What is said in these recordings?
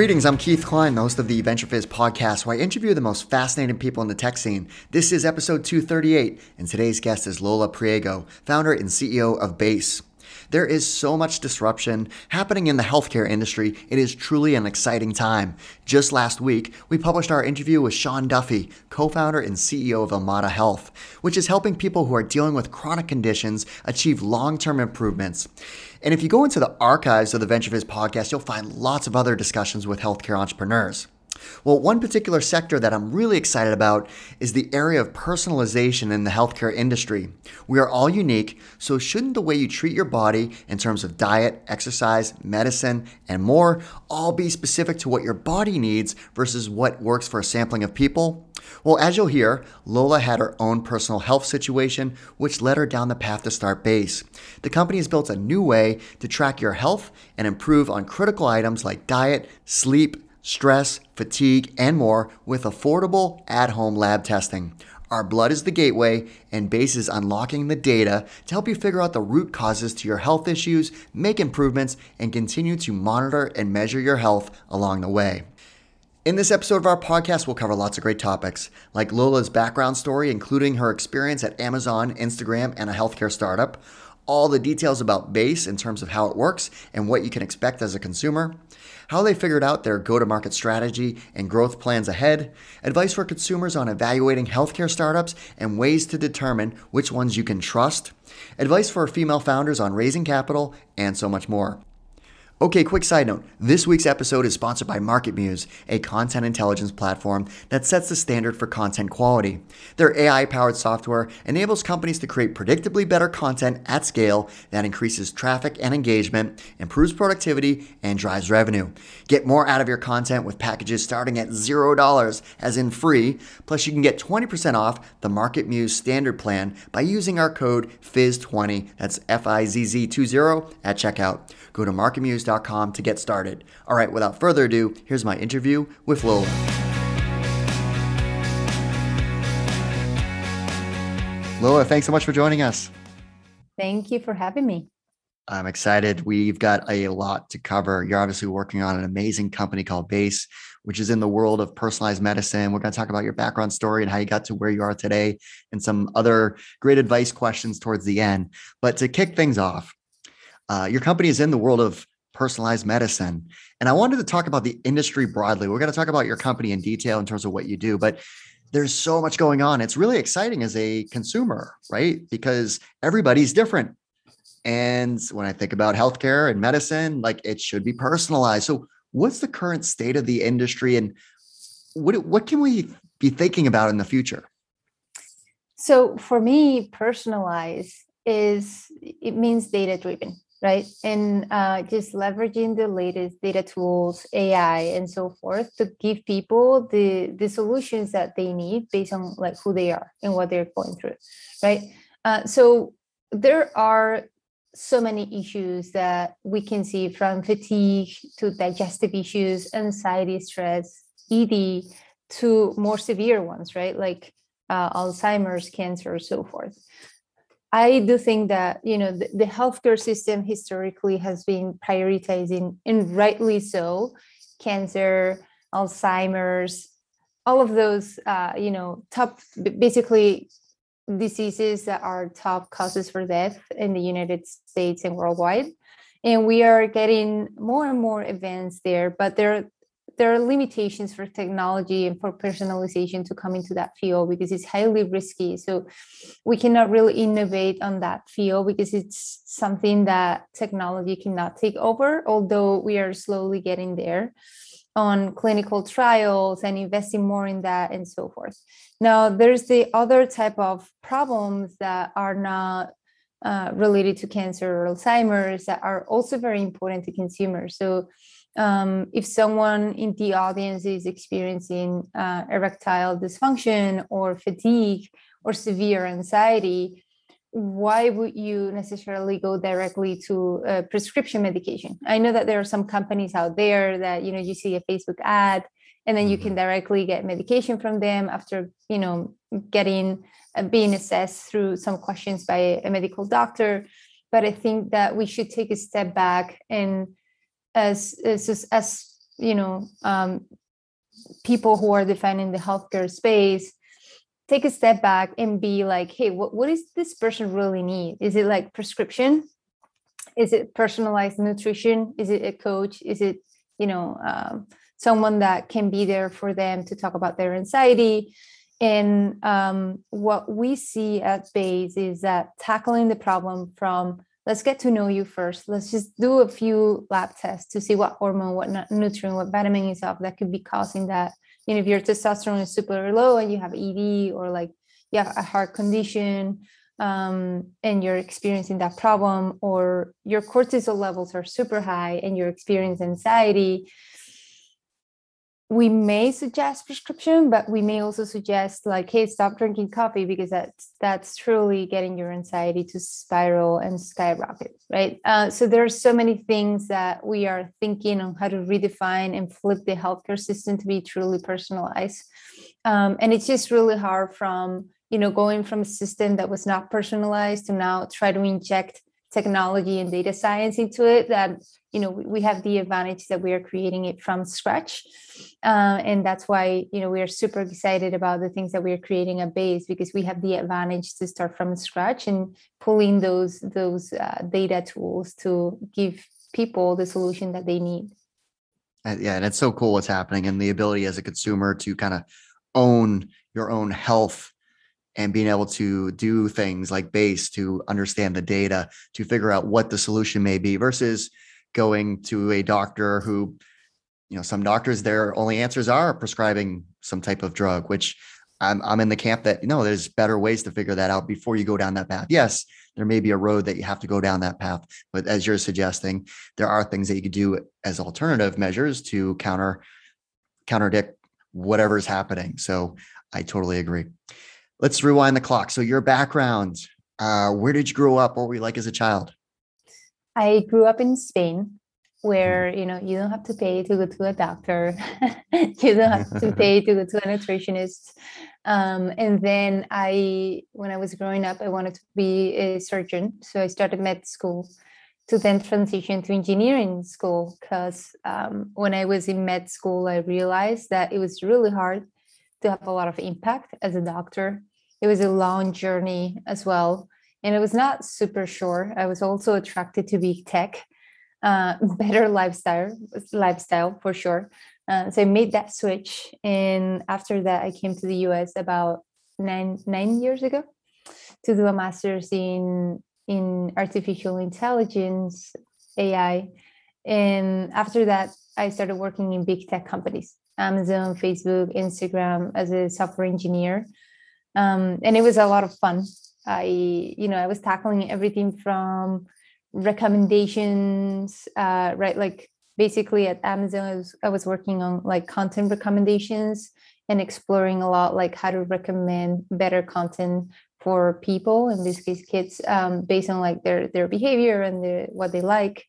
Greetings, I'm Keith Cline, host of the VentureFizz podcast, where I interview the most fascinating people in the tech scene. This is episode 238, and today's guest is Lola Priego, founder and CEO of Base. There is so much disruption happening in the healthcare industry. It is truly an exciting time. Just last week, we published our interview with Sean Duffy, co founder and CEO of Omada Health, which is helping people who are dealing with chronic conditions achieve long term improvements. And if you go into the archives of the VentureFizz podcast, you'll find lots of other discussions with healthcare entrepreneurs. Well, one particular sector that I'm really excited about is the area of personalization in the healthcare industry. We are all unique, so shouldn't the way you treat your body in terms of diet, exercise, medicine, and more all be specific to what your body needs versus what works for a sampling of people? Well, as you'll hear, Lola had her own personal health situation, which led her down the path to start Base. The company has built a new way to track your health and improve on critical items like diet, sleep, stress, fatigue, and more with affordable at home lab testing. Our blood is the gateway, and BASE is unlocking the data to help you figure out the root causes to your health issues, make improvements, and continue to monitor and measure your health along the way. In this episode of our podcast, we'll cover lots of great topics, like Lola's background story, including her experience at Amazon, Instagram, and a healthcare startup, all the details about Base in terms of how it works and what you can expect as a consumer, how they figured out their go to market strategy and growth plans ahead, advice for consumers on evaluating healthcare startups and ways to determine which ones you can trust, advice for female founders on raising capital, and so much more. Okay, quick side note. This week's episode is sponsored by MarketMuse, a content intelligence platform that sets the standard for content quality. Their AI powered software enables companies to create predictably better content at scale that increases traffic and engagement, improves productivity, and drives revenue. Get more out of your content with packages starting at $0, as in free, plus you can get 20% off the MarketMuse standard plan by using our code FIZZ20, that's F I Z Z 20 at checkout. Go to marketmuse.com to get started. All right, without further ado, here's my interview with Lola. Lola, thanks so much for joining us. Thank you for having me. I'm excited. We've got a lot to cover. You're obviously working on an amazing company called Base, which is in the world of personalized medicine. We're going to talk about your background story and how you got to where you are today and some other great advice questions towards the end. But to kick things off, uh, your company is in the world of personalized medicine. And I wanted to talk about the industry broadly. We're going to talk about your company in detail in terms of what you do, but there's so much going on. It's really exciting as a consumer, right? Because everybody's different. And when I think about healthcare and medicine, like it should be personalized. So, what's the current state of the industry and what, what can we be thinking about in the future? So, for me, personalized is it means data driven right? And uh, just leveraging the latest data tools, AI, and so forth to give people the the solutions that they need based on like who they are and what they're going through, right? Uh, so there are so many issues that we can see from fatigue to digestive issues, anxiety, stress, ED, to more severe ones, right? Like uh, Alzheimer's, cancer, so forth. I do think that you know the, the, healthcare system historically has been prioritizing, and rightly so, cancer, Alzheimer's, all of those uh, you know top basically diseases that are top causes for death in the United States and worldwide. And we are getting more and more advanced there, but there there are limitations for technology and for personalization to come into that field because it's highly risky. So we cannot really innovate on that field because it's something that technology cannot take over, although we are slowly getting there on clinical trials and investing more in that and so forth. Now, there's the other type of problems that are not uh, related to cancer or Alzheimer's that are also very important to consumers. So um, if someone in the audience is experiencing uh, erectile dysfunction or fatigue or severe anxiety, why would you necessarily go directly to a prescription medication? I know that there are some companies out there that you know you see a Facebook ad and then you can mm-hmm. directly get medication from them after you know getting uh, being assessed through some questions by a medical doctor. But I think that we should take a step back and as as as you know um, people who are defining the healthcare space take a step back and be like hey what, what does this person really need? Is it like prescription? Is it personalized nutrition? Is it a coach? Is it you know um, someone that can be there for them to talk about their anxiety? And um, what we see at base is that tackling the problem from let's get to know you first. Let's just do a few lab tests to see what hormone what nutrient what vitamin is off that could be causing that. You know if your testosterone is super low and you have ed or like you have a heart condition um, and you're experiencing that problem or your cortisol levels are super high and you're experiencing anxiety we may suggest prescription, but we may also suggest like, hey, stop drinking coffee because that's that's truly getting your anxiety to spiral and skyrocket, right? Uh, so there are so many things that we are thinking on how to redefine and flip the healthcare system to be truly personalized, um, and it's just really hard from you know going from a system that was not personalized to now try to inject technology and data science into it that you know we have the advantage that we are creating it from scratch. Uh, and that's why you know we are super excited about the things that we are creating at base because we have the advantage to start from scratch and pulling those those uh, data tools to give people the solution that they need. Uh, yeah and it's so cool what's happening and the ability as a consumer to kind of own your own health and being able to do things like base to understand the data to figure out what the solution may be versus going to a doctor who you know some doctors their only answers are prescribing some type of drug which I'm, I'm in the camp that you know there's better ways to figure that out before you go down that path. Yes there may be a road that you have to go down that path but as you're suggesting there are things that you could do as alternative measures to counter counterdict whatever's happening. So i totally agree let's rewind the clock. So your background, uh, where did you grow up? What were you like as a child? I grew up in Spain, where you know you don't have to pay to go to a doctor, you don't have to pay to go to a nutritionist. Um, and then I, when I was growing up, I wanted to be a surgeon, so I started med school to then transition to engineering school because um, when I was in med school, I realized that it was really hard to have a lot of impact as a doctor it was a long journey as well. And it was not super sure i was also attracted to big tech uh, better lifestyle lifestyle for sure. Uh, so i made that switch. And after that i came to the us about nine nine years ago to do a master's in in artificial intelligence ai and after that i started working in big tech companies amazon facebook instagram as a software engineer um, and it was a lot of fun. I you know i was tackling everything from recommendations uh, right like basically at amazon I was, I was working on like content recommendations and exploring a lot like how to recommend better content for people in this case kids um, based on like their their behavior and their, what they like.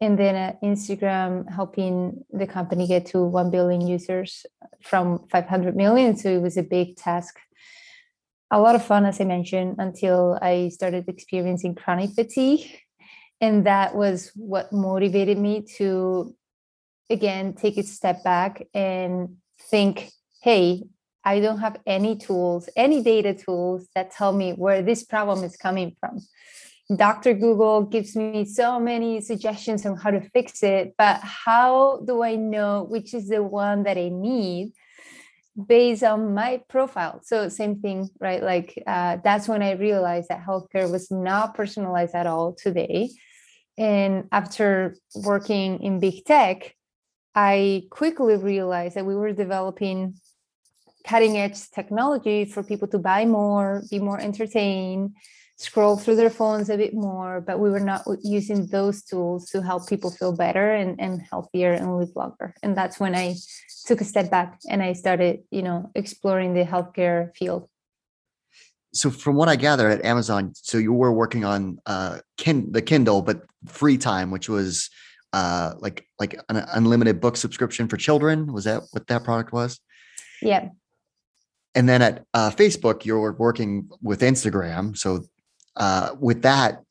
And then at instagram helping the company get to 1 billion users from 500 million. So it was a big task a lot of fun, as I mentioned, until I started experiencing chronic fatigue. And that was what motivated me to, again, take a step back and think hey, I don't have any tools, any data tools that tell me where this problem is coming from. Dr. Google gives me so many suggestions on how to fix it, but how do I know which is the one that I need? Based on my profile. So same thing, right? Like uh, that's when I realized that healthcare was not personalized at all today. And after working in big tech, I quickly realized that we were developing cutting edge technology for people to buy more, be more entertained, scroll through their phones a bit more, but we were not using those tools to help people feel better and, and healthier and live longer. And that's when I took a step back and I started, you know, exploring the healthcare field. So from what I gather at Amazon, so you were working on uh Kin- the Kindle, but FreeTime, which was uh like like an unlimited book subscription for children. Was that what that product was? Yeah. And then at uh, Facebook, you're working with Instagram. So uh, with that,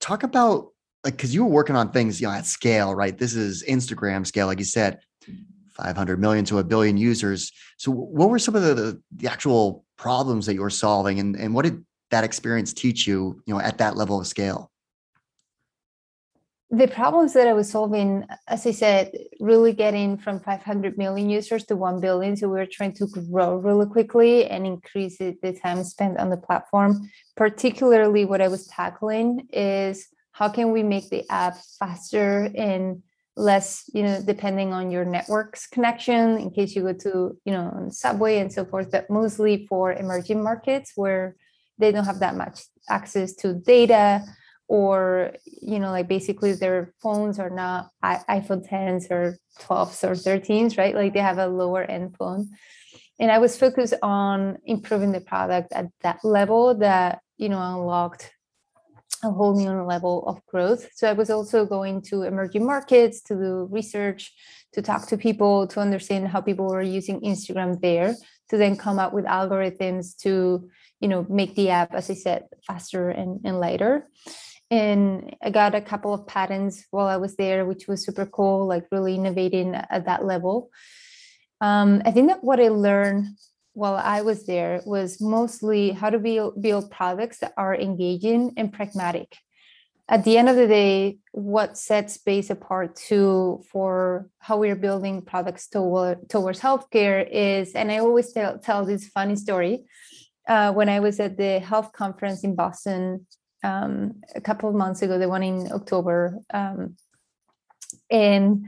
talk about like because you were working on things, you know, at scale, right? This is Instagram scale, like you said, 500 million to a billion users. So, what were some of the, the, the actual problems that you were solving, and and what did that experience teach you, you know, at that level of scale? The problems that I was solving, as I said, really getting from 500 million users to 1 billion. So we were trying to grow really quickly and increase the time spent on the platform. Particularly, what I was tackling is how can we make the app faster and less, you know, depending on your network's connection in case you go to, you know, subway and so forth, but mostly for emerging markets where they don't have that much access to data or you know like basically their phones are not iphone 10s or 12s or 13s right? Like they have a lower end phone. And i was focused on improving the product at that level that you know unlocked a whole new level of growth. So i was also going to emerging markets to do research to talk to people to understand how people were using instagram there to then come up with algorithms to you know make the app as i said faster and, and lighter and I got a couple of patents while I was there, which was super cool, like really innovating at that level. Um, I think that what I learned while I was there was mostly how to build, build products that are engaging and pragmatic. At the end of the day, what sets Base apart too for how we're building products toward, towards healthcare is, and I always tell, tell this funny story. Uh, when I was at the health conference in Boston um, a couple of months ago, the one in October. Um, and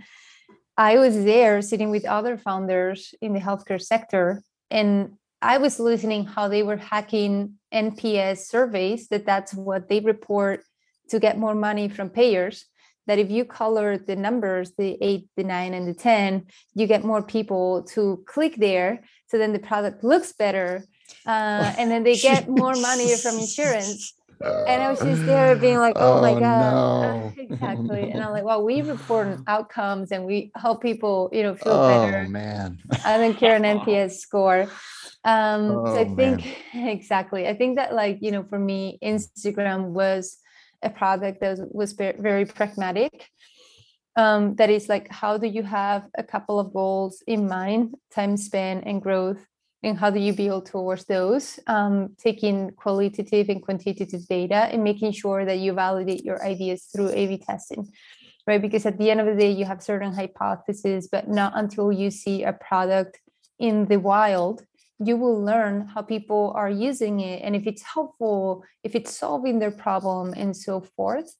I was there sitting with other founders in the healthcare sector, and I was listening how they were hacking NPS surveys. That that's what they report to get more money from payers. That if you color the numbers, the eight, the nine, and the ten, you get more people to click there. So then the product looks better, uh, and then they get more money from insurance and I was just there being like, oh, oh my God. No. exactly. And I'm like, well, we report outcomes and we help people, you know, feel oh, better. Oh man. I don't care an NPS score. Um, oh, so I think man. exactly. I think that like, you know, for me, Instagram was a product that was, was very pragmatic. Um, that is like, how do you have a couple of goals in mind, time span and growth and how do you build towards those um, taking qualitative and quantitative data and making sure that you validate your ideas through a-b testing right? Because at the end of the day you have certain hypotheses but not until you see a product in the wild you will learn how people are using it and if it's helpful if it's solving their problem and so forth.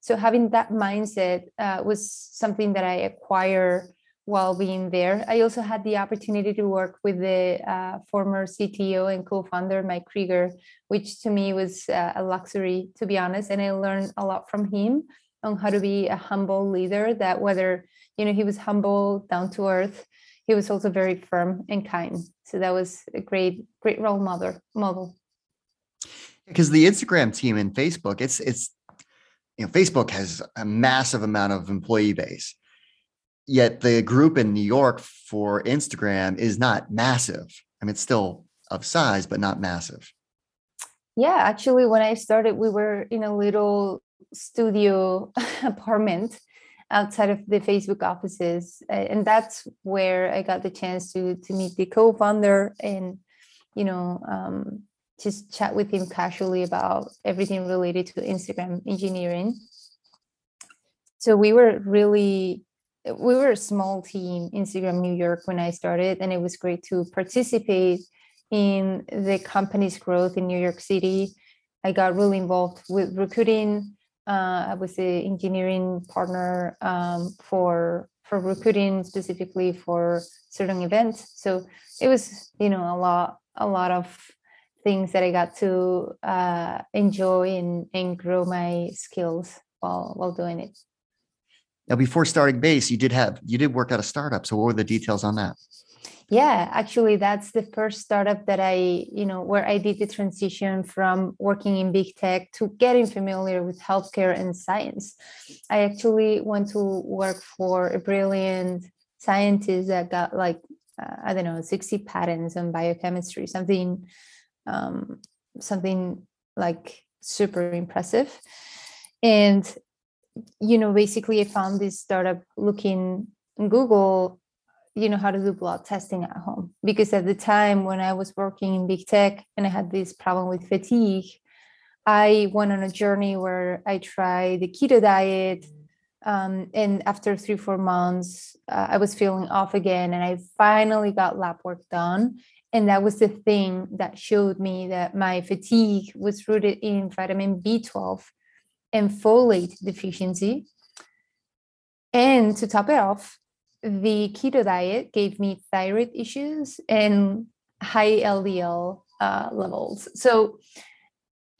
So having that mindset uh, was something that i acquired while being there. I also had the opportunity to work with the uh, former CTO and co-founder Mike Krieger, which to me was uh, a luxury, to be honest. And I learned a lot from him on how to be a humble leader. That whether you know he was humble, down to earth, he was also very firm and kind. So that was a great, great role model. Model. Because the Instagram team and Facebook, it's it's you know Facebook has a massive amount of employee base yet the group in New York for Instagram is not massive. I mean, it's still of size, but not massive. Yeah, actually, when I started, we were in a little studio apartment outside of the Facebook offices, and that's where I got the chance to to meet the co-founder and you know um, just chat with him casually about everything related to Instagram engineering. So we were really we were a small team Instagram New York when I started, and it was great to participate in the company's growth in New York City. I got really involved with recruiting. Uh, I was the engineering partner um, for for recruiting specifically for certain events. So it was, you know, a lot a lot of things that I got to uh, enjoy and, and grow my skills while while doing it. Now, before starting base, you did have you did work at a startup. So, what were the details on that? Yeah, actually, that's the first startup that I, you know, where I did the transition from working in big tech to getting familiar with healthcare and science. I actually went to work for a brilliant scientist that got like, uh, I don't know, 60 patents on biochemistry, something, um, something like super impressive. And you know, basically I found this startup looking in Google, you know, how to do blood testing at home. Because at the time when I was working in big tech and I had this problem with fatigue, I went on a journey where I tried the keto diet. Um, and after three, four months, uh, I was feeling off again. And I finally got lab work done. And that was the thing that showed me that my fatigue was rooted in vitamin B12 and folate deficiency. And to top it off, the keto diet gave me thyroid issues and high LDL uh, levels. So,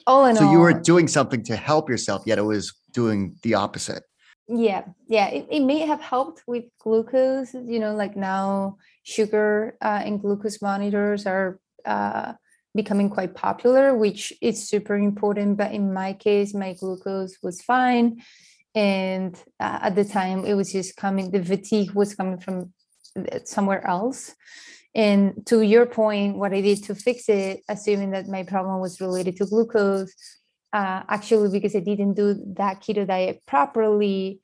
all in all so all, you were doing something to help yourself, yet it was doing the opposite. Yeah, yeah, it, it may have helped with glucose. You know, like now sugar uh, and glucose monitors are uh, becoming quite popular, which is super important. But in my case, my glucose was fine. And uh, at the time, it was just coming, the fatigue was coming from uh, somewhere else. And to your point, what I did to fix it, assuming that my problem was related to glucose, uh, actually, because I didn't do that keto diet properly,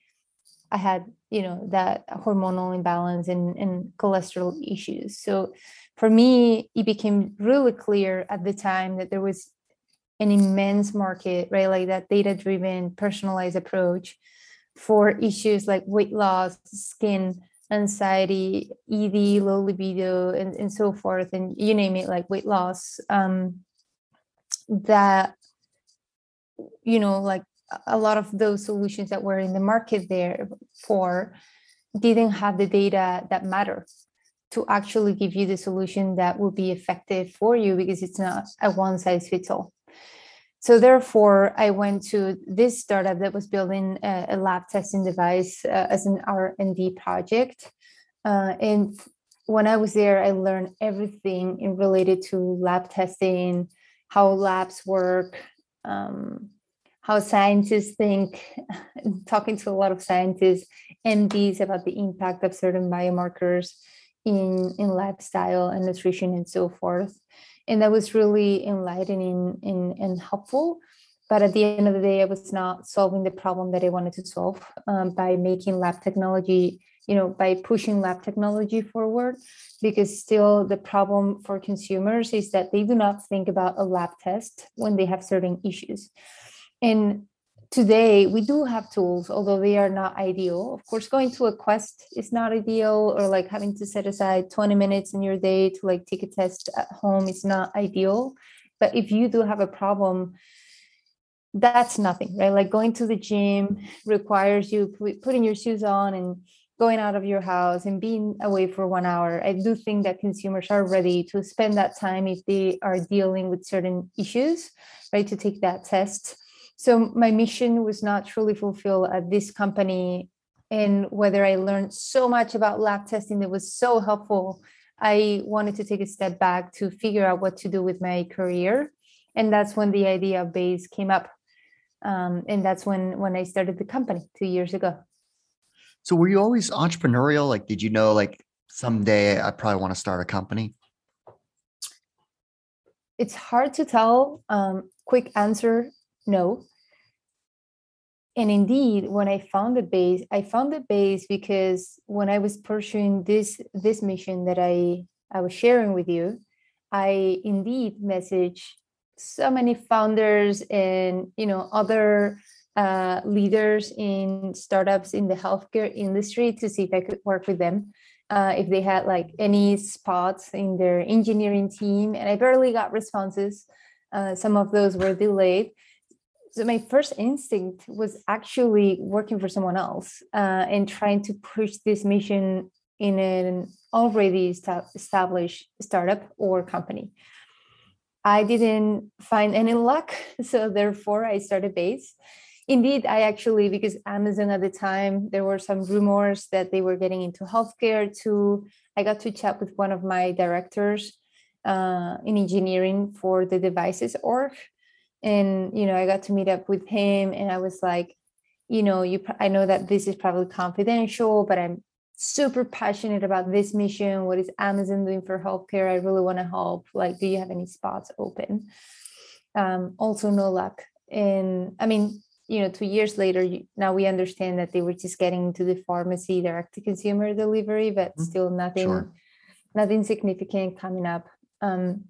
I had, you know, that hormonal imbalance and, and cholesterol issues. So for me, it became really clear at the time that there was an immense market, right? Like that data driven, personalized approach for issues like weight loss, skin, anxiety, ED, low libido, and, and so forth, and you name it, like weight loss. Um, that, you know, like a lot of those solutions that were in the market there for didn't have the data that matter to actually give you the solution that will be effective for you because it's not a one size fits all. So therefore, I went to this startup that was building a, a lab testing device uh, as an R&D project. Uh, and when I was there, I learned everything in related to lab testing, how labs work, um, how scientists think, talking to a lot of scientists, MDs about the impact of certain biomarkers in, in lifestyle and nutrition and so forth. And that was really enlightening and, and helpful. But at the end of the day, I was not solving the problem that I wanted to solve um, by making lab technology, you know, by pushing lab technology forward. Because still, the problem for consumers is that they do not think about a lab test when they have certain issues. And today we do have tools although they are not ideal. Of course going to a quest is not ideal or like having to set aside 20 minutes in your day to like take a test at home is not ideal. But if you do have a problem that's nothing right? Like going to the gym requires you putting your shoes on and going out of your house and being away for one hour. I do think that consumers are ready to spend that time if they are dealing with certain issues right to take that test so my mission was not truly fulfilled at this company and whether i learned so much about lab testing that was so helpful i wanted to take a step back to figure out what to do with my career. And that's when the idea of base came up um, and that's when when i started the company two years ago. So were you always entrepreneurial? Like did you know like someday i probably want to start a company? It's hard to tell um, quick answer no. And indeed, when I found the base, I found the base because when I was pursuing this this mission that I I was sharing with you, I indeed messaged so many founders and you know other uh, leaders in startups in the healthcare industry to see if I could work with them. Uh, if they had like any spots in their engineering team, and I barely got responses. Uh, some of those were delayed so my first instinct was actually working for someone else uh, and trying to push this mission in an already established startup or company. I didn't find any luck so therefore i started base indeed i actually because amazon at the time there were some rumors that they were getting into healthcare too. I got to chat with one of my directors uh, in engineering for the devices org and you know i got to meet up with him and i was like you know you i know that this is probably confidential but i'm super passionate about this mission what is amazon doing for healthcare i really want to help like do you have any spots open um also no luck and i mean you know two years later now we understand that they were just getting into the pharmacy direct to consumer delivery but mm-hmm. still nothing sure. nothing significant coming up um,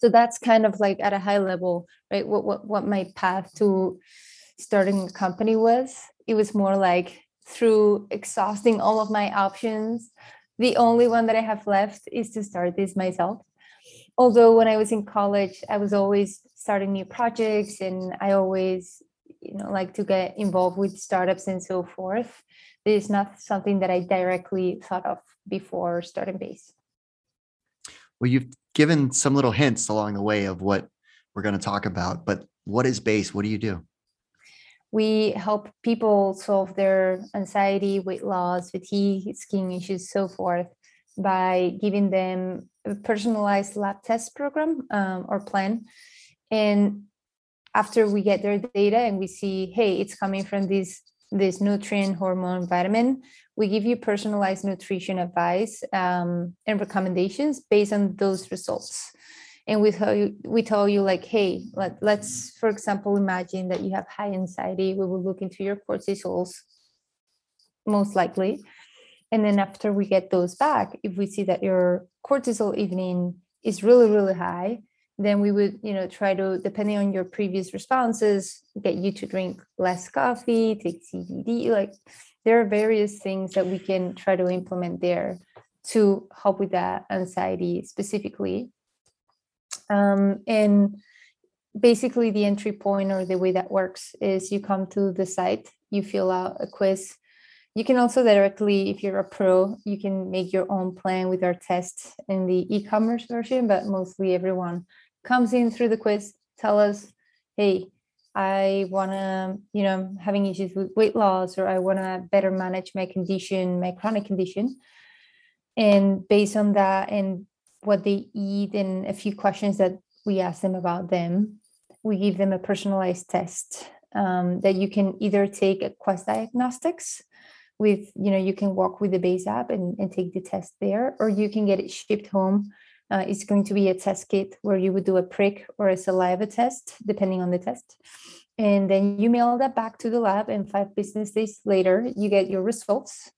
so that's kind of like at a high level right? What, what what my path to starting a company was. It was more like through exhausting all of my options. The only one that i have left is to start this myself. Although when i was in college i was always starting new projects and i always you know like to get involved with startups and so forth. This is not something that i directly thought of before starting base well you've given some little hints along the way of what we're going to talk about but what is base? What do you do? We help people solve their anxiety weight loss fatigue skin issues so forth by giving them a personalized lab test program um, or plan. And after we get their data and we see hey it's coming from this this nutrient hormone vitamin. We give you personalized nutrition advice um, and recommendations based on those results. And we tell you we tell you like hey let, let's for example imagine that you have high anxiety. We will look into your cortisols most likely. And then after we get those back if we see that your cortisol evening is really really high then we would you know try to depending on your previous responses get you to drink less coffee take cbd like there are various things that we can try to implement there to help with that anxiety specifically. Um, and basically the entry point or the way that works is you come to the site you fill out a quiz. You can also directly if you're a pro you can make your own plan with our test in the e-commerce version but mostly everyone comes in through the quiz, tell us, hey, I want to, you know, I'm having issues with weight loss, or I want to better manage my condition, my chronic condition. And based on that and what they eat and a few questions that we ask them about them, we give them a personalized test um, that you can either take at Quest Diagnostics with, you know, you can walk with the base app and, and take the test there, or you can get it shipped home uh, it's going to be a test kit where you would do a prick or a saliva test, depending on the test. And then you mail that back to the lab, and five business days later, you get your results.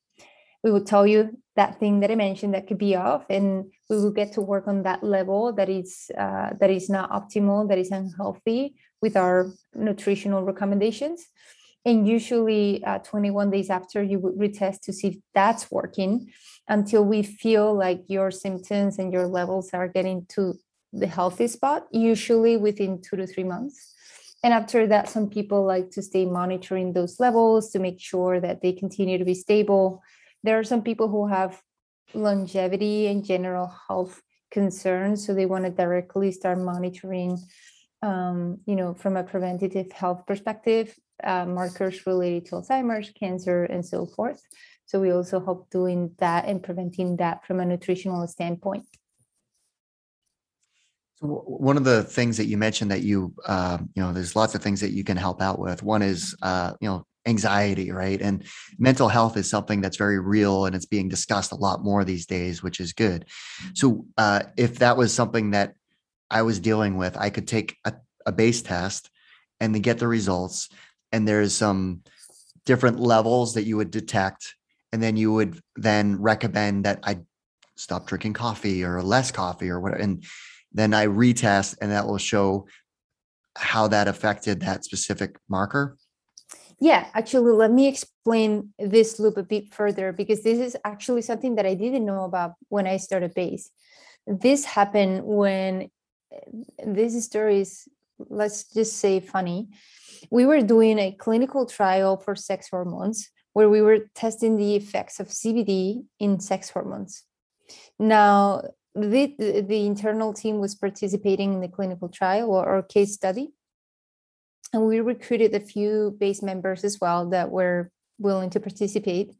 We will tell you that thing that I mentioned that could be off, and we will get to work on that level that is uh, that is not optimal, that is unhealthy, with our nutritional recommendations. And usually, uh, 21 days after, you would retest to see if that's working until we feel like your symptoms and your levels are getting to the healthy spot, usually within two to three months. And after that, some people like to stay monitoring those levels to make sure that they continue to be stable. There are some people who have longevity and general health concerns, so they want to directly start monitoring, um, you know, from a preventative health perspective, uh, markers related to Alzheimer's, cancer, and so forth. So we also help doing that and preventing that from a nutritional standpoint. So one of the things that you mentioned that you, uh, you know, there's lots of things that you can help out with. One is, uh, you know, anxiety, right? And mental health is something that's very real and it's being discussed a lot more these days, which is good. So uh, if that was something that I was dealing with, I could take a, a base test and then get the results. And there's some different levels that you would detect and then you would then recommend that I stop drinking coffee or less coffee or whatever. And then I retest and that will show how that affected that specific marker. Yeah, actually, let me explain this loop a bit further because this is actually something that I didn't know about when I started base. This happened when this story is, let's just say, funny. We were doing a clinical trial for sex hormones where we were testing the effects of CBD in sex hormones. Now, the, the internal team was participating in the clinical trial or, or case study. And we recruited a few base members as well that were willing to participate.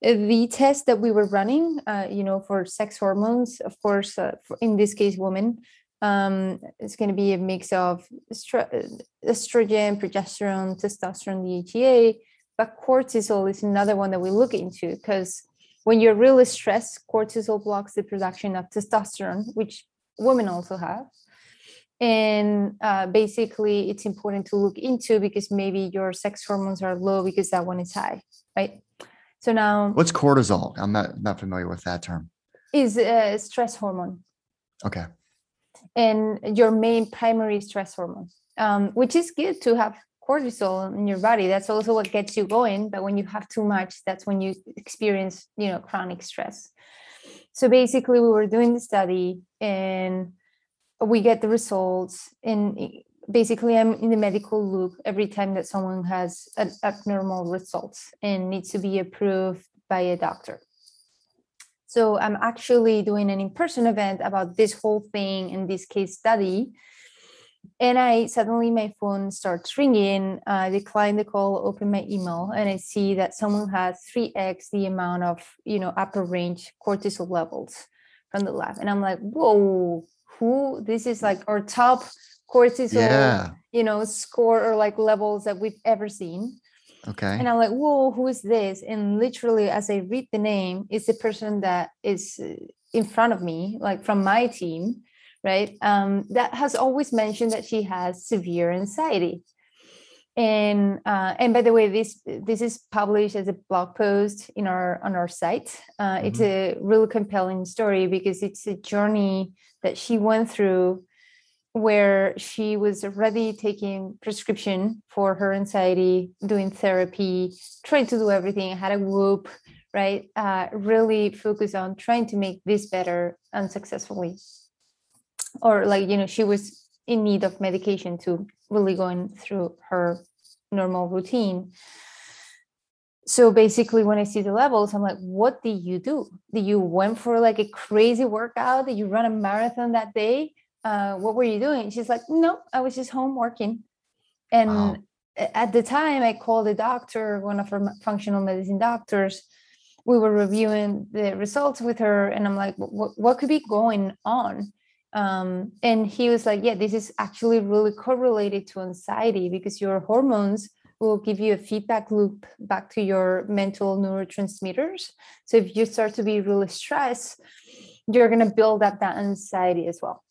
The test that we were running, uh, you know, for sex hormones, of course, uh, in this case, women, um, it's going to be a mix of estrogen, progesterone, testosterone, DHEA, but cortisol is another one that we look into because when you're really stressed, cortisol blocks the production of testosterone, which women also have. and uh, basically it's important to look into because maybe your sex hormones are low because that one is high right? So now what's cortisol? I'm not not familiar with that term. Is a stress hormone. Okay and your main primary stress hormone um, which is good to have cortisol in your body. That's also what gets you going but when you have too much that's when you experience you know chronic stress. So basically we were doing the study and we get the results and basically i'm in the medical loop every time that someone has an abnormal results and needs to be approved by a doctor so i'm actually doing an in-person event about this whole thing in this case study. And i suddenly my phone starts ringing. I decline the call open my email and i see that someone has 3x the amount of you know upper range cortisol levels from the lab. And i'm like whoa who? This is like our top cortisol yeah. you know score or like levels that we've ever seen okay. And i'm like whoa who is this? And literally as i read the name it's the person that is uh, in front of me like from my team right? Um, that has always mentioned that she has severe anxiety. And uh, and by the way this this is published as a blog post in our on our site. Uh, mm-hmm. it's a really compelling story because it's a journey that she went through where she was already taking prescription for her anxiety doing therapy trying to do everything had a Whoop right? Uh, really focus on trying to make this better unsuccessfully. Or like you know she was in need of medication to really going through her normal routine. So basically when i see the levels i'm like what did you do? Did you went for like a crazy workout? Did you run a marathon that day uh, what were you doing? She's like no i was just home working. And wow. at the time i called the doctor one of her functional medicine doctors. We were reviewing the results with her and i'm like what, what could be going on? Um, and he was like yeah this is actually really correlated to anxiety because your hormones will give you a feedback loop back to your mental neurotransmitters. So if you start to be really stressed you're going to build up that anxiety as well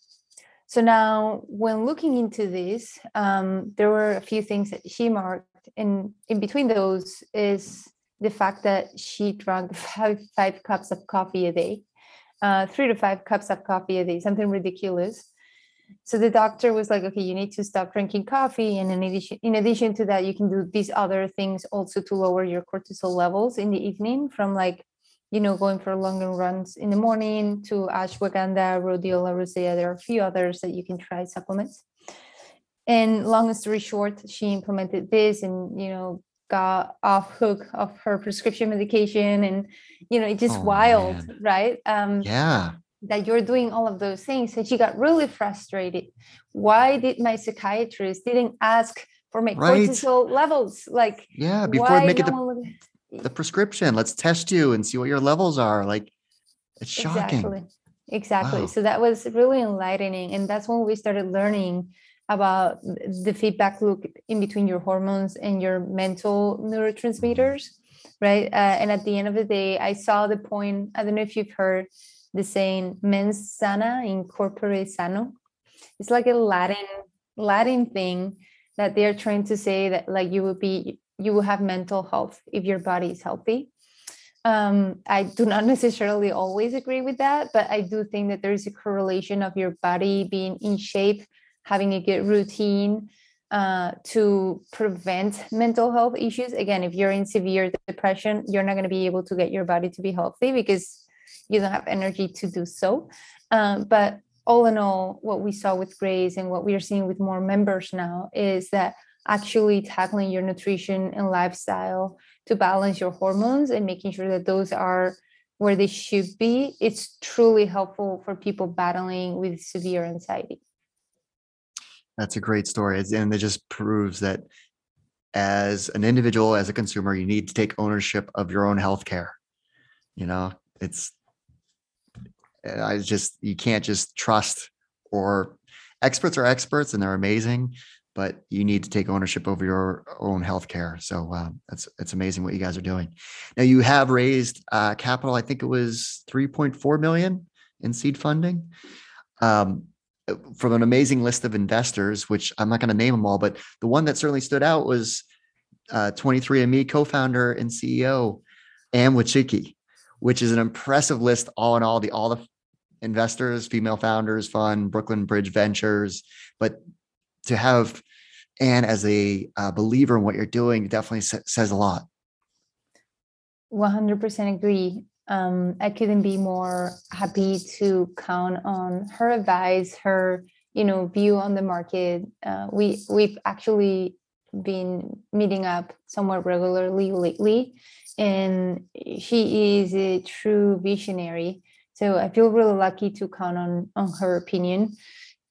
so now when looking into this um, there were a few things that she marked and in between those is the fact that she drank five, five cups of coffee a day uh, three to five cups of coffee a day, something ridiculous. So the doctor was like, okay, you need to stop drinking coffee. And in addition, in addition to that, you can do these other things also to lower your cortisol levels in the evening from like, you know, going for longer runs in the morning to ashwagandha, rhodiola rosea. There are a few others that you can try supplements. And long story short, she implemented this and, you know, got off hook of her prescription medication and you know it's just oh, wild man. right um yeah that you're doing all of those things and she got really frustrated why did my psychiatrist didn't ask for my right. cortisol levels like yeah before making no the, the prescription let's test you and see what your levels are like it's shocking. Exactly. Exactly. Wow. so that was really enlightening and that's when we started learning about the feedback loop in between your hormones and your mental neurotransmitters right? Uh, and at the end of the day i saw the point i don't know if you've heard the saying mens sana in corpore sano. It's like a latin latin thing that they're trying to say that like you will be you will have mental health if your body is healthy um, I do not necessarily always agree with that, but I do think that there is a correlation of your body being in shape having a good routine uh, to prevent mental health issues. Again, if you're in severe depression, you're not going to be able to get your body to be healthy because you don't have energy to do so. Um, but all in all, what we saw with Grace and what we are seeing with more members now is that actually tackling your nutrition and lifestyle to balance your hormones and making sure that those are where they should be, it's truly helpful for people battling with severe anxiety. That's a great story. And it just proves that as an individual, as a consumer, you need to take ownership of your own healthcare. You know, it's, I just, you can't just trust or experts are experts and they're amazing, but you need to take ownership over your own healthcare. So uh, that's, it's amazing what you guys are doing. Now you have raised uh, capital. I think it was 3.4 million in seed funding. Um, from an amazing list of investors, which I'm not going to name them all, but the one that certainly stood out was uh, 23andMe co-founder and CEO Anne Wojcicki, which is an impressive list all in all. The all the investors, female founders fund, Brooklyn Bridge Ventures, but to have Anne as a uh, believer in what you're doing definitely sa- says a lot. 100% agree. Um, I couldn't be more happy to count on her advice, her you know view on the market. Uh, we we've actually been meeting up somewhat regularly lately, and she is a true visionary. So I feel really lucky to count on on her opinion,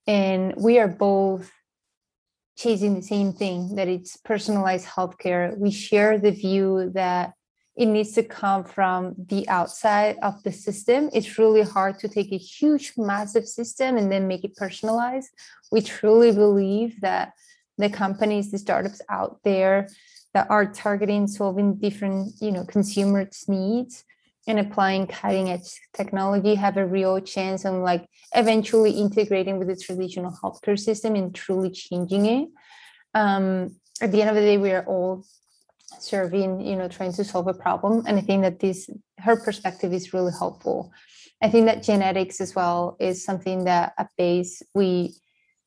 and we are both chasing the same thing that it's personalized healthcare. We share the view that it needs to come from the outside of the system. It's really hard to take a huge, massive system and then make it personalized. We truly believe that the companies, the startups out there that are targeting solving different, you know, consumers' needs and applying cutting edge technology have a real chance on like eventually integrating with the traditional healthcare system and truly changing it. Um, at the end of the day, we are all serving you know trying to solve a problem and i think that this her perspective is really helpful i think that genetics as well is something that at base we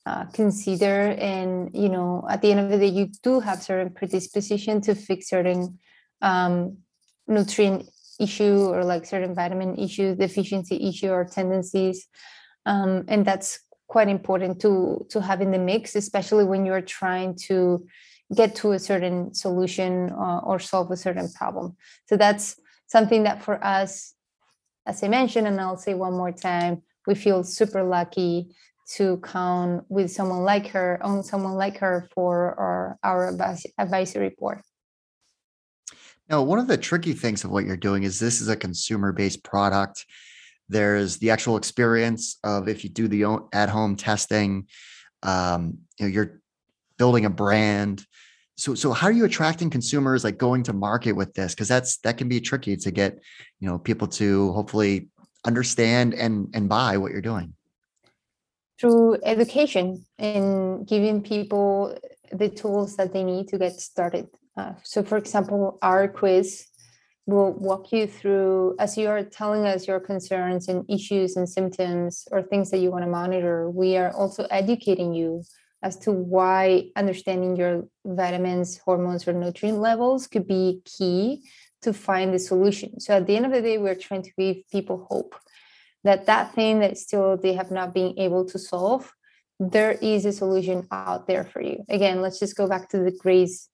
uh, consider and you know at the end of the day you do have certain predisposition to fix certain um, nutrient issue or like certain vitamin issue deficiency issue or tendencies um, and that's quite important to to have in the mix especially when you're trying to get to a certain solution uh, or solve a certain problem. So that's something that for us, as I mentioned, and I'll say one more time, we feel super lucky to count with someone like her, on someone like her for our, our advisory board. Now, one of the tricky things of what you're doing is this is a consumer based product. There's the actual experience of if you do the at home testing, um, you know, you're building a brand. So so how are you attracting consumers like going to market with this? Because that's that can be tricky to get you know people to hopefully understand and and buy what you're doing. Through education and giving people the tools that they need to get started uh, so for example our quiz will walk you through as you are telling us your concerns and issues and symptoms or things that you want to monitor we are also educating you as to why understanding your vitamins, hormones, or nutrient levels could be key to find the solution. So at the end of the day, we're trying to give people hope that that thing that still they have not been able to solve, there is a solution out there for you. Again, let's just go back to the Grace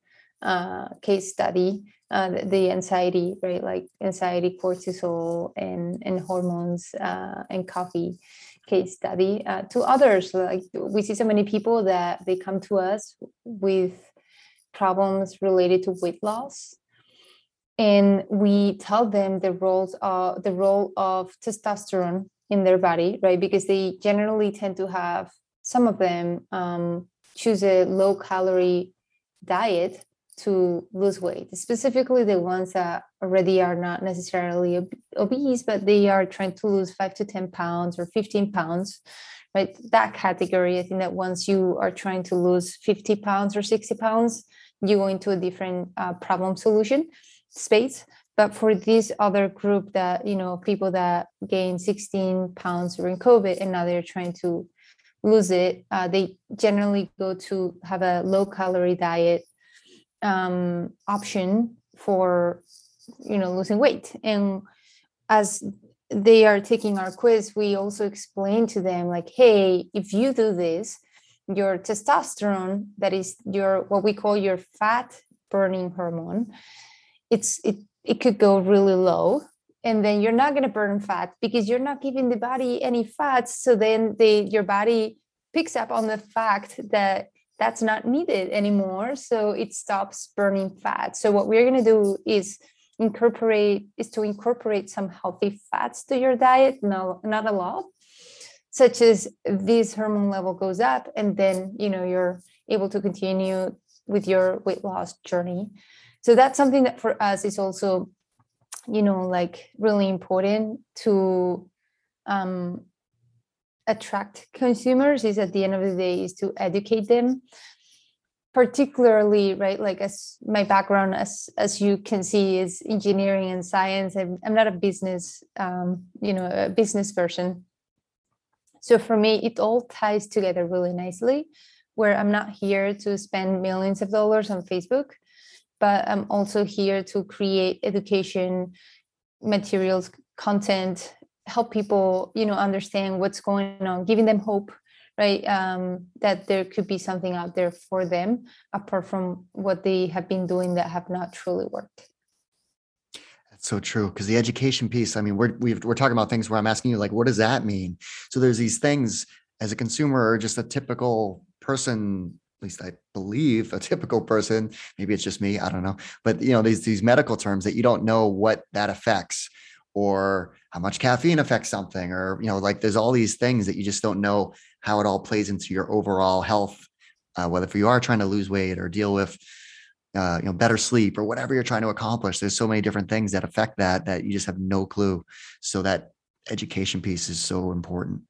uh, case study, uh, the, anxiety, right? Like anxiety, cortisol, and and hormones, uh, and coffee case study uh, to others. Like we see so many people that they come to us with problems related to weight loss. And we tell them the roles of the role of testosterone in their body right? Because they generally tend to have some of them um, choose a low calorie diet to lose weight, specifically the ones that already are not necessarily ob- obese, but they are trying to lose five to 10 pounds or 15 pounds, right? That category, I think that once you are trying to lose 50 pounds or 60 pounds, you go into a different uh, problem solution space. But for this other group that, you know, people that gain 16 pounds during COVID and now they're trying to lose it, uh, they generally go to have a low calorie diet um, option for you know losing weight. And as they are taking our quiz we also explain to them like hey if you do this your testosterone that is your what we call your fat burning hormone it's it it could go really low and then you're not going to burn fat because you're not giving the body any fats. So then they your body picks up on the fact that that's not needed anymore so it stops burning fat. So what we're going to do is incorporate is to incorporate some healthy fats to your diet no not a lot such as this hormone level goes up and then you know you're able to continue with your weight loss journey. So that's something that for us is also you know like really important to um attract consumers is at the end of the day is to educate them. Particularly right like as my background as as you can see is engineering and science. I'm, I'm not a business um, you know a business person. So for me it all ties together really nicely where i'm not here to spend millions of dollars on facebook but i'm also here to create education materials content help people you know understand what's going on giving them hope right? Um, that there could be something out there for them apart from what they have been doing that have not truly worked. That's so true because the education piece i mean we're we are talking about things where i'm asking you like what does that mean? So there's these things as a consumer or just a typical person at least I believe a typical person, maybe it's just me, I don't know. But you know, these these medical terms that you don't know what that affects or how much caffeine affects something or you know like there's all these things that you just don't know how it all plays into your overall health uh, whether if you are trying to lose weight or deal with uh, you know better sleep or whatever you're trying to accomplish there's so many different things that affect that that you just have no clue. So that education piece is so important.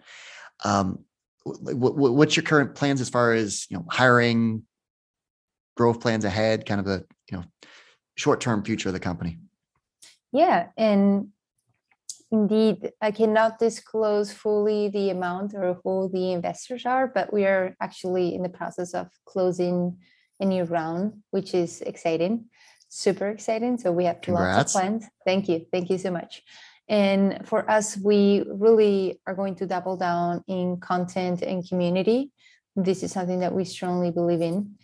Um, what, what's your current plans as far as you know hiring growth plans ahead kind of the you know short term future of the company? Yeah and Indeed, I cannot disclose fully the amount or who the investors are, but we are actually in the process of closing a new round, which is exciting, super exciting. So we have Congrats. lots of plans. Thank you. Thank you so much. And for us, we really are going to double down in content and community. This is something that we strongly believe in.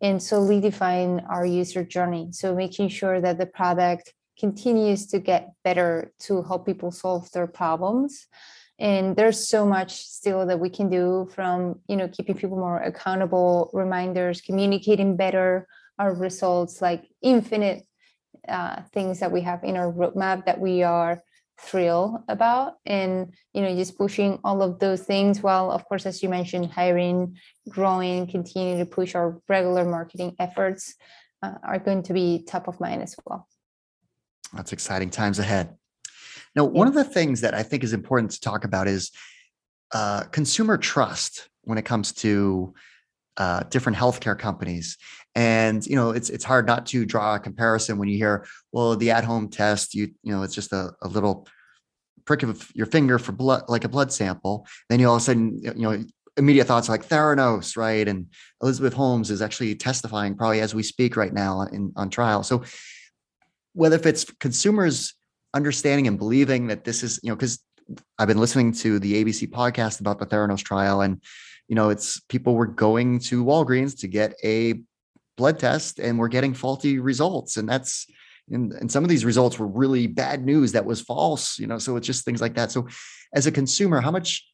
And solidifying our user journey. So making sure that the product continues to get better to help people solve their problems. And there's so much still that we can do from you know keeping people more accountable reminders communicating better our results like infinite uh, things that we have in our roadmap that we are thrilled about. And you know just pushing all of those things while of course as you mentioned hiring growing continue to push our regular marketing efforts uh, are going to be top of mind as well that's exciting times ahead. Now, one of the things that I think is important to talk about is uh, consumer trust when it comes to uh, different healthcare companies. And you know, it's it's hard not to draw a comparison when you hear, well, the at-home test, you you know, it's just a, a little prick of your finger for blood, like a blood sample. Then you all of a sudden, you know, immediate thoughts like Theranos, right? And Elizabeth Holmes is actually testifying probably as we speak right now in on trial. So whether if it's consumers understanding and believing that this is, you know, because I've been listening to the ABC podcast about the Theranos trial, and you know, it's people were going to Walgreens to get a blood test and we're getting faulty results, and that's and, and some of these results were really bad news that was false, you know. So it's just things like that. So, as a consumer, how much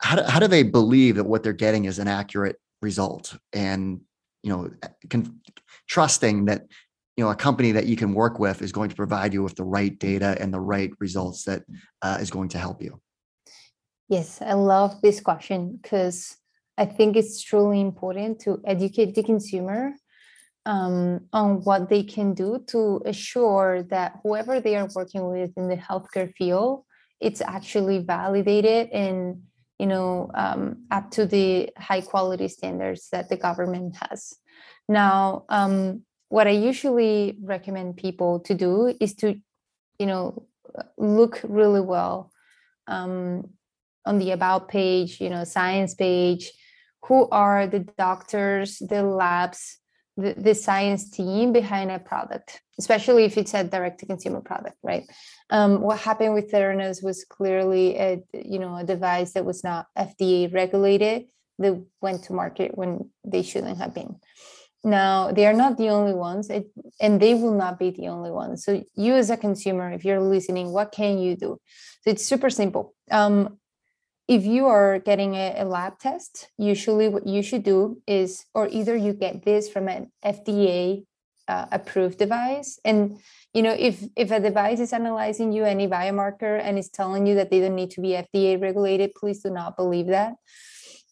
how do, how do they believe that what they're getting is an accurate result and you know eh, can, trusting that you know a company that you can work with is going to provide you with the right data and the right results that uh, is going to help you. Yes i love this question because i think it's truly important to educate the consumer um, on what they can do to assure that whoever they are working with in the healthcare field it's actually validated and you know um, up to the high quality standards that the government has. Now um, what I usually recommend people to do is to, you know, look really well um, on the about page, you know, science page. Who are the doctors, the labs, the, the science team behind a product, especially if it's a direct to consumer product, right? Um, what happened with Theranos was clearly a, you know, a device that was not FDA regulated that went to market when they shouldn't have been. Now, they are not the only ones, it, and they will not be the only ones. So, you as a consumer, if you're listening, what can you do? So, it's super simple. Um, if you are getting a, a, lab test, usually what you should do is, or either you get this from an FDA uh, approved device, and you know if if a device is analyzing you any biomarker and is telling you that they don't need to be FDA regulated, please do not believe that.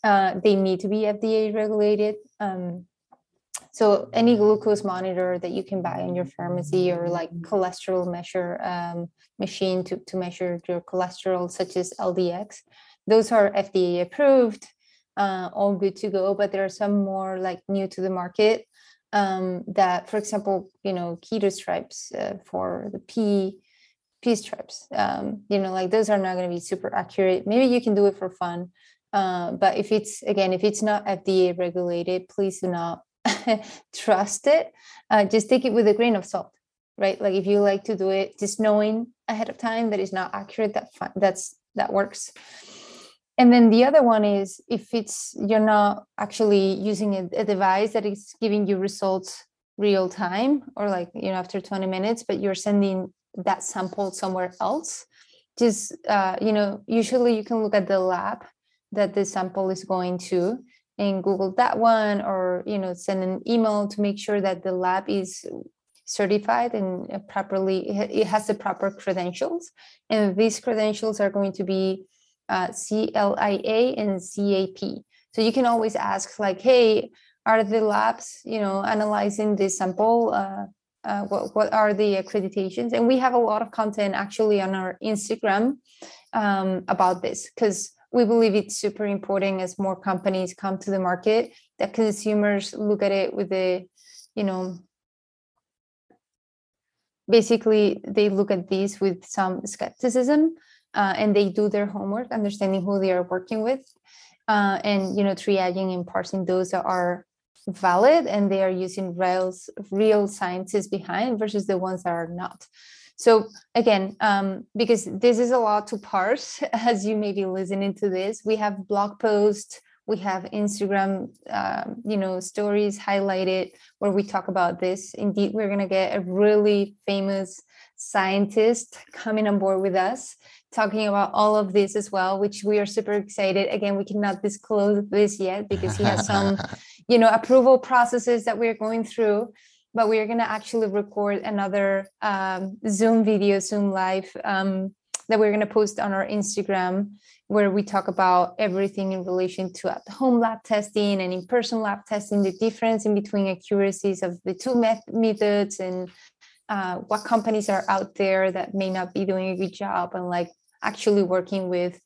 Uh, they need to be FDA regulated. Um, so any glucose monitor that you can buy in your pharmacy or like cholesterol measure um, machine to, to measure your cholesterol, such as LDX, those are FDA approved, uh, all good to go. But there are some more like new to the market um, that, for example, you know, keto stripes uh, for the P P stripes. Um, you know, like those are not going to be super accurate. Maybe you can do it for fun, uh, but if it's again, if it's not FDA regulated, please do not trust it. Uh, just take it with a grain of salt, right? Like if you like to do it, just knowing ahead of time that it's not accurate, that that's that works. And then the other one is if it's you're not actually using a, a device that is giving you results real time or like you know after 20 minutes, but you're sending that sample somewhere else. Just uh, you know, usually you can look at the lab that the sample is going to and google that one or you know send an email to make sure that the lab is certified and properly it has the proper credentials and these credentials are going to be uh, CLIA and CAP. So you can always ask like, hey, are the labs, you know, analyzing this sample? Uh, uh, what, what are the accreditations? And we have a lot of content actually on our Instagram um, about this because we believe it's super important as more companies come to the market that consumers look at it with the, you know, basically they look at these with some skepticism uh, and they do their homework, understanding who they are working with, uh, and you know triaging and parsing those that are valid and they are using real real sciences behind versus the ones that are not. So again, um, because this is a lot to parse, as you may be listening to this, we have blog posts, we have Instagram, um, you know, stories highlighted where we talk about this. Indeed, we're gonna get a really famous scientist coming on board with us talking about all of this as well, which we are super excited. Again, we cannot disclose this yet because he has some, you know, approval processes that we're going through. But we are going to actually record another um, Zoom video, Zoom live um, that we're going to post on our Instagram, where we talk about everything in relation to at home lab testing and in person lab testing, the difference in between accuracies of the two met- methods and uh, what companies are out there that may not be doing a good job and like actually working with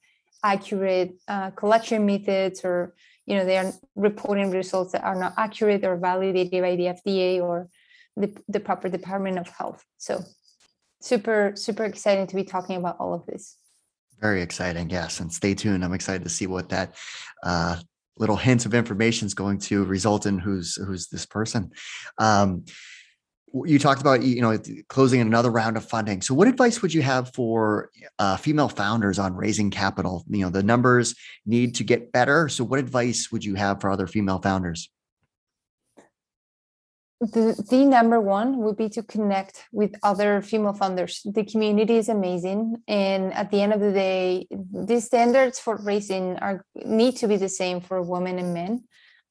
accurate uh, collection methods or you know they are reporting results that are not accurate or validated by the fda or the, the proper department of health. So super super exciting to be talking about all of this. Very exciting yes and stay tuned. I'm excited to see what that uh, little hints of information is going to result in who's who's this person. Um, you talked about you know closing another round of funding. So what advice would you have for uh, female founders on raising capital? You know the numbers need to get better. So what advice would you have for other female founders the, the number one would be to connect with other female founders the community is amazing and at the end of the day the standards for raising are need to be the same for women and men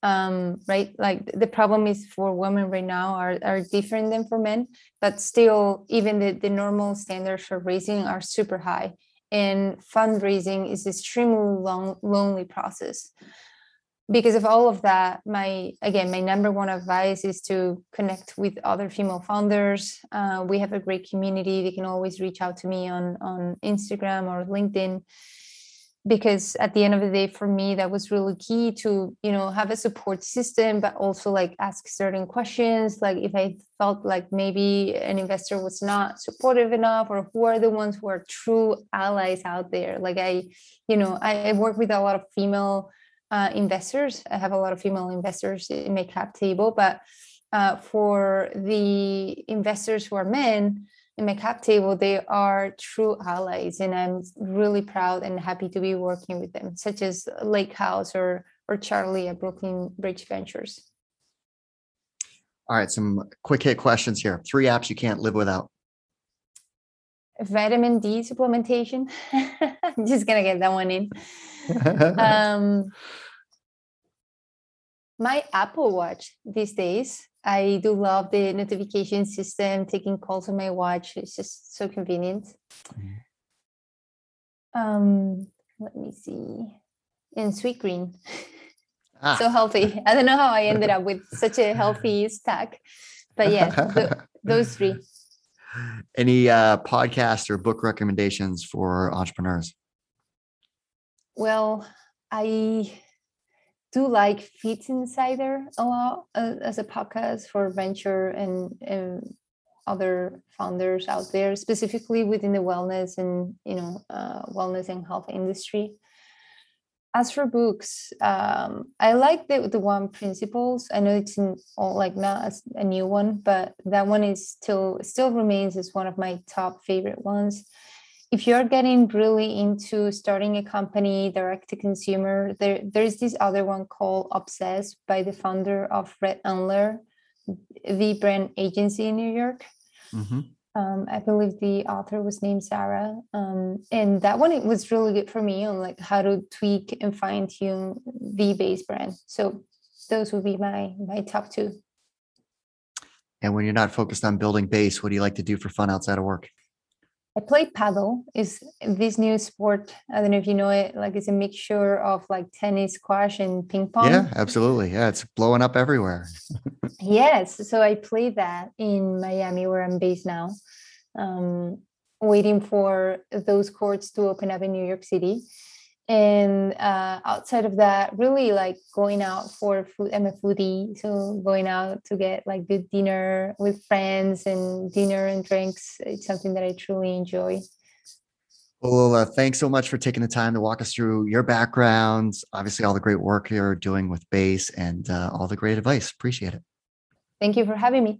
um, right? Like the problem is for women right now are, are different than for men, but still, even the, the normal standards for raising are super high. And fundraising is extremely long, lonely process. Because of all of that, my again, my number one advice is to connect with other female founders. Uh, we have a great community. They can always reach out to me on on Instagram or LinkedIn because at the end of the day for me that was really key to you know have a support system but also like ask certain questions like if i felt like maybe an investor was not supportive enough or who are the ones who are true allies out there like i you know i, I work with a lot of female uh, investors i have a lot of female investors in my cap table but uh, for the investors who are men in my cap table, they are true allies, and I'm really proud and happy to be working with them, such as Lake House or or Charlie at Brooklyn Bridge Ventures. All right, some quick hit questions here. Three apps you can't live without. Vitamin D supplementation. I'm just gonna get that one in. Um, my Apple Watch these days I do love the notification system, taking calls on my watch. It's just so convenient. Mm-hmm. Um, let me see. And Sweetgreen. Ah. so healthy. I don't know how I ended up with such a healthy stack, but yeah, th- those three. Any uh, podcast or book recommendations for entrepreneurs? Well, I do like Fitt Insider a lot uh, as a podcast for venture and, and other founders out there, specifically within the wellness and you know uh, wellness and health industry. As for books, um, I like the the one principles. I know it's in, like not a new one, but that one is still still remains as one of my top favorite ones if you're getting really into starting a company direct to consumer, there there's this other one called Obsess by the founder of Red Antler, the brand agency in New York. Mm-hmm. Um, I believe the author was named Sarah, um, and that one it was really good for me on like how to tweak and fine tune the base brand. So those would be my my top two. And when you're not focused on building base, what do you like to do for fun outside of work? I play padel. Is this new sport? I don't know if you know it. Like it's a mixture of like tennis, squash, and ping pong. Yeah, absolutely. Yeah, it's blowing up everywhere. yes, so I play that in Miami, where I'm based now. Um, waiting for those courts to open up in New York City and uh, outside of that really like going out for food i'm a foodie so going out to get like good dinner with friends and dinner and drinks it's something that i truly enjoy. Well uh, thanks so much for taking the time to walk us through your backgrounds obviously all the great work you're doing with base and uh, all the great advice. Appreciate it. Thank you for having me